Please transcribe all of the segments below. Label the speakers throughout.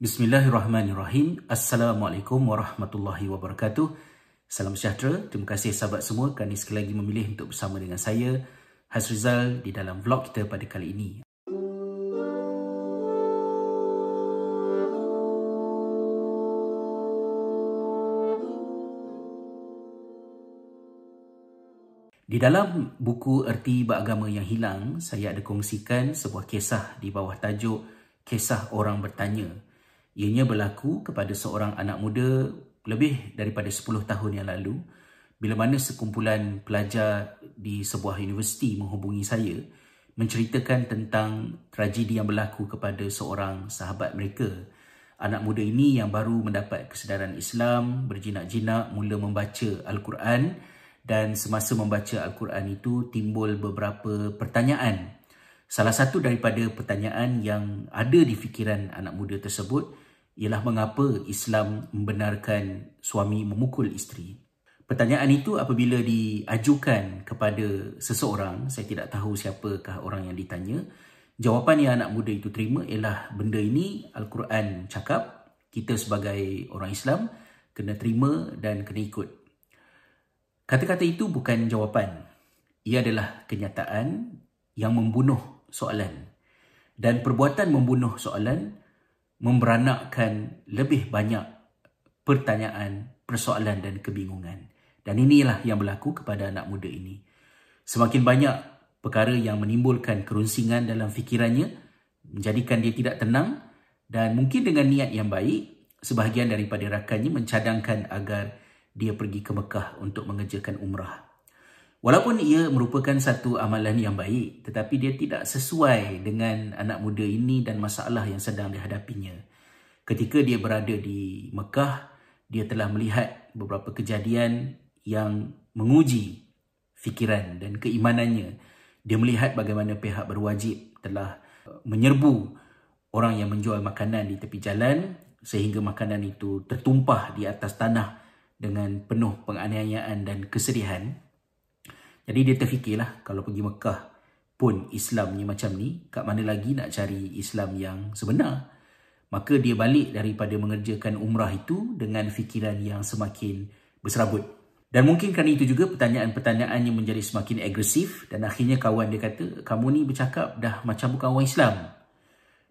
Speaker 1: Bismillahirrahmanirrahim. Assalamualaikum warahmatullahi wabarakatuh. Salam sejahtera. Terima kasih sahabat semua kerana sekali lagi memilih untuk bersama dengan saya, Hasrizal, di dalam vlog kita pada kali ini. Di dalam buku Erti Beragama Yang Hilang, saya ada kongsikan sebuah kisah di bawah tajuk Kisah Orang Bertanya Ianya berlaku kepada seorang anak muda lebih daripada 10 tahun yang lalu bila mana sekumpulan pelajar di sebuah universiti menghubungi saya menceritakan tentang tragedi yang berlaku kepada seorang sahabat mereka. Anak muda ini yang baru mendapat kesedaran Islam, berjinak-jinak mula membaca Al-Quran dan semasa membaca Al-Quran itu timbul beberapa pertanyaan Salah satu daripada pertanyaan yang ada di fikiran anak muda tersebut ialah mengapa Islam membenarkan suami memukul isteri. Pertanyaan itu apabila diajukan kepada seseorang, saya tidak tahu siapakah orang yang ditanya, jawapan yang anak muda itu terima ialah benda ini Al-Quran cakap, kita sebagai orang Islam kena terima dan kena ikut. Kata-kata itu bukan jawapan. Ia adalah kenyataan yang membunuh soalan dan perbuatan membunuh soalan memberanakkan lebih banyak pertanyaan, persoalan dan kebingungan. Dan inilah yang berlaku kepada anak muda ini. Semakin banyak perkara yang menimbulkan kerunsingan dalam fikirannya, menjadikan dia tidak tenang dan mungkin dengan niat yang baik, sebahagian daripada rakannya mencadangkan agar dia pergi ke Mekah untuk mengerjakan umrah. Walaupun ia merupakan satu amalan yang baik, tetapi dia tidak sesuai dengan anak muda ini dan masalah yang sedang dihadapinya. Ketika dia berada di Mekah, dia telah melihat beberapa kejadian yang menguji fikiran dan keimanannya. Dia melihat bagaimana pihak berwajib telah menyerbu orang yang menjual makanan di tepi jalan sehingga makanan itu tertumpah di atas tanah dengan penuh penganiayaan dan kesedihan. Jadi dia terfikirlah kalau pergi Mekah pun Islam ni macam ni, kat mana lagi nak cari Islam yang sebenar? Maka dia balik daripada mengerjakan umrah itu dengan fikiran yang semakin berserabut. Dan mungkin kerana itu juga pertanyaan-pertanyaan yang menjadi semakin agresif dan akhirnya kawan dia kata, kamu ni bercakap dah macam bukan orang Islam.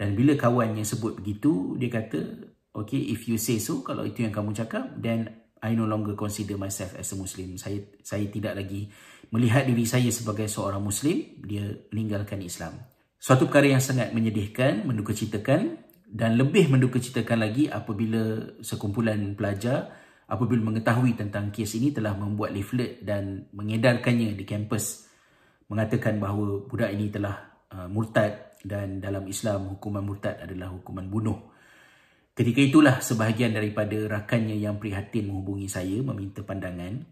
Speaker 1: Dan bila kawan yang sebut begitu, dia kata, okay, if you say so, kalau itu yang kamu cakap, then I no longer consider myself as a Muslim. Saya saya tidak lagi melihat diri saya sebagai seorang Muslim. Dia meninggalkan Islam. Suatu perkara yang sangat menyedihkan, mendukacitakan dan lebih mendukacitakan lagi apabila sekumpulan pelajar apabila mengetahui tentang kes ini telah membuat leaflet dan mengedarkannya di kampus mengatakan bahawa budak ini telah uh, murtad dan dalam Islam hukuman murtad adalah hukuman bunuh. Ketika itulah sebahagian daripada rakannya yang prihatin menghubungi saya meminta pandangan.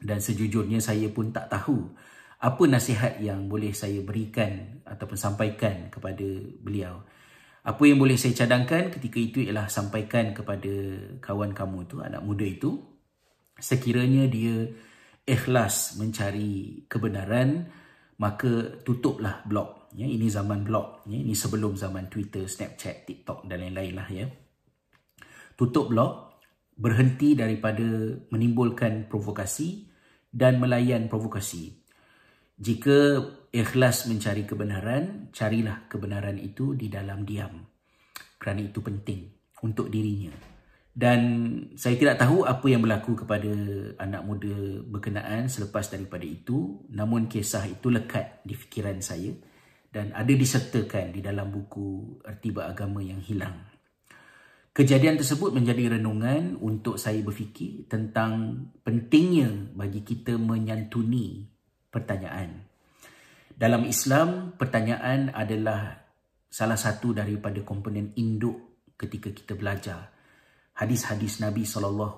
Speaker 1: Dan sejujurnya saya pun tak tahu apa nasihat yang boleh saya berikan ataupun sampaikan kepada beliau. Apa yang boleh saya cadangkan ketika itu ialah sampaikan kepada kawan kamu itu, anak muda itu, sekiranya dia ikhlas mencari kebenaran, maka tutuplah blog ya. Ini zaman blog ya. Ini sebelum zaman Twitter, Snapchat, TikTok dan lain-lain lah ya tutup blog berhenti daripada menimbulkan provokasi dan melayan provokasi. Jika ikhlas mencari kebenaran carilah kebenaran itu di dalam diam. Kerana itu penting untuk dirinya. Dan saya tidak tahu apa yang berlaku kepada anak muda berkenaan selepas daripada itu namun kisah itu lekat di fikiran saya dan ada disertakan di dalam buku Erti Beragama yang Hilang. Kejadian tersebut menjadi renungan untuk saya berfikir tentang pentingnya bagi kita menyantuni pertanyaan. Dalam Islam, pertanyaan adalah salah satu daripada komponen induk ketika kita belajar. Hadis-hadis Nabi SAW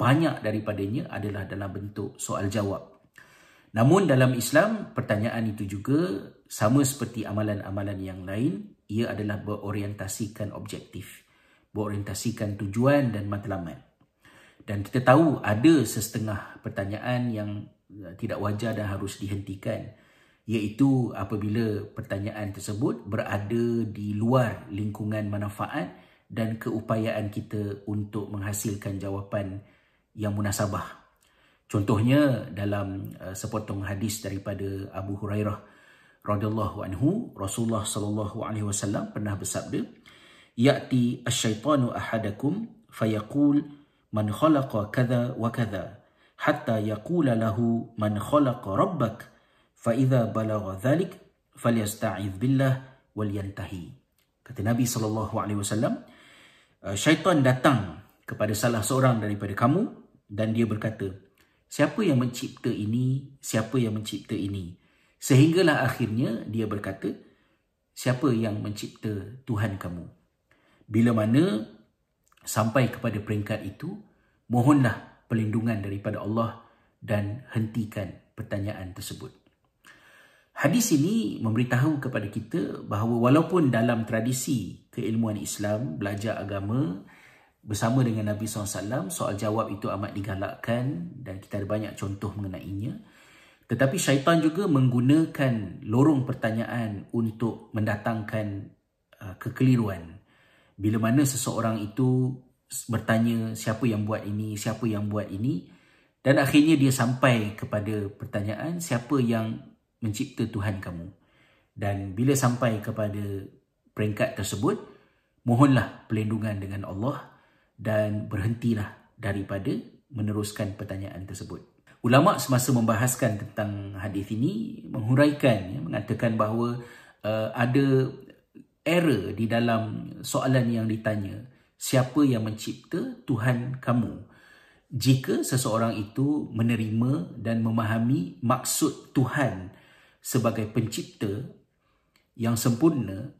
Speaker 1: banyak daripadanya adalah dalam bentuk soal jawab. Namun dalam Islam, pertanyaan itu juga sama seperti amalan-amalan yang lain, ia adalah berorientasikan objektif, berorientasikan tujuan dan matlamat. Dan kita tahu ada sesetengah pertanyaan yang eh, tidak wajar dan harus dihentikan. iaitu apabila pertanyaan tersebut berada di luar lingkungan manfaat dan keupayaan kita untuk menghasilkan jawapan yang munasabah. Contohnya dalam uh, sepotong hadis daripada Abu Hurairah radhiyallahu anhu Rasulullah sallallahu alaihi wasallam pernah bersabda yati asyaitanu ahadakum fayaqul man khalaqa kadha wa kadha hatta yaqula lahu man khalaqa rabbak fa idza balagha dhalik falyasta'iz billah wal yantahi kata nabi sallallahu alaihi wasallam eh, syaitan datang kepada salah seorang daripada kamu dan dia berkata siapa yang mencipta ini siapa yang mencipta ini? Sehinggalah akhirnya dia berkata siapa yang mencipta Tuhan kamu bila mana sampai kepada peringkat itu mohonlah perlindungan daripada Allah dan hentikan pertanyaan tersebut Hadis ini memberitahu kepada kita bahawa walaupun dalam tradisi keilmuan Islam, belajar agama bersama dengan Nabi SAW, soal jawab itu amat digalakkan dan kita ada banyak contoh mengenainya. Tetapi syaitan juga menggunakan lorong pertanyaan untuk mendatangkan uh, kekeliruan. Bila mana seseorang itu bertanya siapa yang buat ini, siapa yang buat ini dan akhirnya dia sampai kepada pertanyaan siapa yang mencipta Tuhan kamu. Dan bila sampai kepada peringkat tersebut, mohonlah perlindungan dengan Allah dan berhentilah daripada meneruskan pertanyaan tersebut. Ulama semasa membahaskan tentang hadis ini menghuraikan ya, mengatakan bahawa uh, ada error di dalam soalan yang ditanya. Siapa yang mencipta Tuhan kamu? Jika seseorang itu menerima dan memahami maksud Tuhan sebagai pencipta yang sempurna,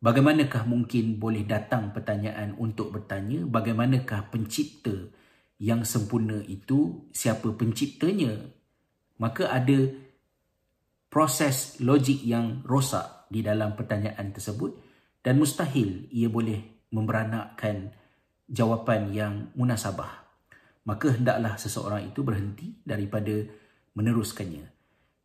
Speaker 1: bagaimanakah mungkin boleh datang pertanyaan untuk bertanya bagaimanakah pencipta yang sempurna itu, siapa penciptanya? Maka ada proses logik yang rosak di dalam pertanyaan tersebut dan mustahil ia boleh memberanakkan jawapan yang munasabah. Maka hendaklah seseorang itu berhenti daripada meneruskannya.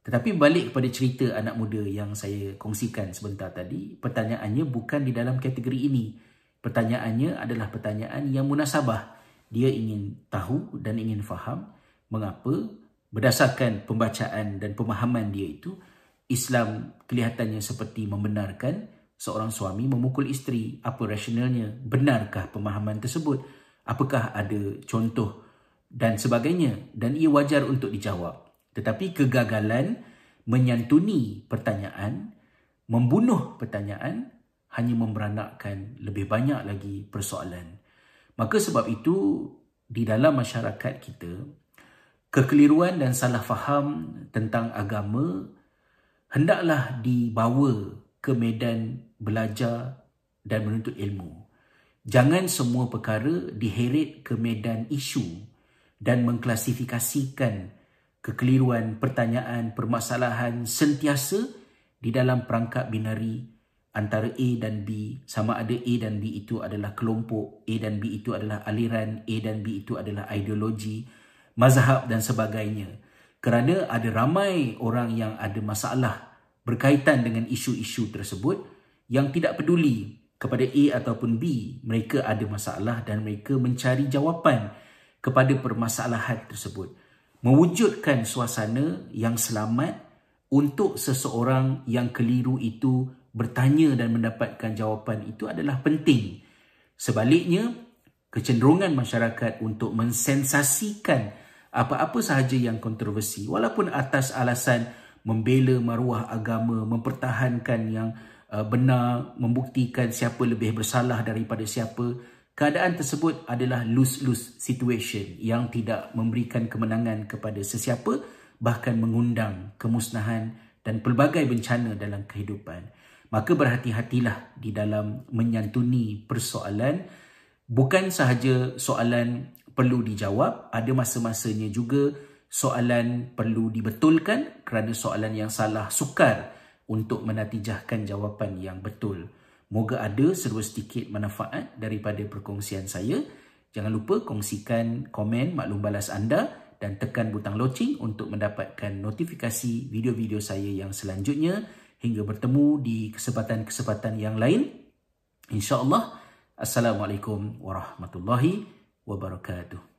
Speaker 1: Tetapi balik kepada cerita anak muda yang saya kongsikan sebentar tadi, pertanyaannya bukan di dalam kategori ini. Pertanyaannya adalah pertanyaan yang munasabah. Dia ingin tahu dan ingin faham mengapa berdasarkan pembacaan dan pemahaman dia itu, Islam kelihatannya seperti membenarkan seorang suami memukul isteri. Apa rasionalnya? Benarkah pemahaman tersebut? Apakah ada contoh dan sebagainya? Dan ia wajar untuk dijawab. Tetapi kegagalan menyantuni pertanyaan, membunuh pertanyaan hanya memberanakkan lebih banyak lagi persoalan. Maka sebab itu di dalam masyarakat kita kekeliruan dan salah faham tentang agama hendaklah dibawa ke medan belajar dan menuntut ilmu. Jangan semua perkara diheret ke medan isu dan mengklasifikasikan kekeliruan, pertanyaan, permasalahan sentiasa di dalam perangkap binari antara A dan B. Sama ada A dan B itu adalah kelompok, A dan B itu adalah aliran, A dan B itu adalah ideologi, mazhab dan sebagainya. Kerana ada ramai orang yang ada masalah berkaitan dengan isu-isu tersebut yang tidak peduli kepada A ataupun B, mereka ada masalah dan mereka mencari jawapan kepada permasalahan tersebut. Mewujudkan suasana yang selamat untuk seseorang yang keliru itu bertanya dan mendapatkan jawapan itu adalah penting. Sebaliknya, kecenderungan masyarakat untuk mensensasikan apa-apa sahaja yang kontroversi walaupun atas alasan membela maruah agama, mempertahankan yang uh, benar, membuktikan siapa lebih bersalah daripada siapa, Keadaan tersebut adalah lose-lose situation yang tidak memberikan kemenangan kepada sesiapa bahkan mengundang kemusnahan dan pelbagai bencana dalam kehidupan. Maka berhati-hatilah di dalam menyantuni persoalan bukan sahaja soalan perlu dijawab, ada masa-masanya juga soalan perlu dibetulkan kerana soalan yang salah sukar untuk menatijahkan jawapan yang betul. Moga ada serba sedikit manfaat daripada perkongsian saya. Jangan lupa kongsikan komen maklum balas anda dan tekan butang loceng untuk mendapatkan notifikasi video-video saya yang selanjutnya hingga bertemu di kesempatan-kesempatan yang lain. InsyaAllah. Assalamualaikum warahmatullahi wabarakatuh.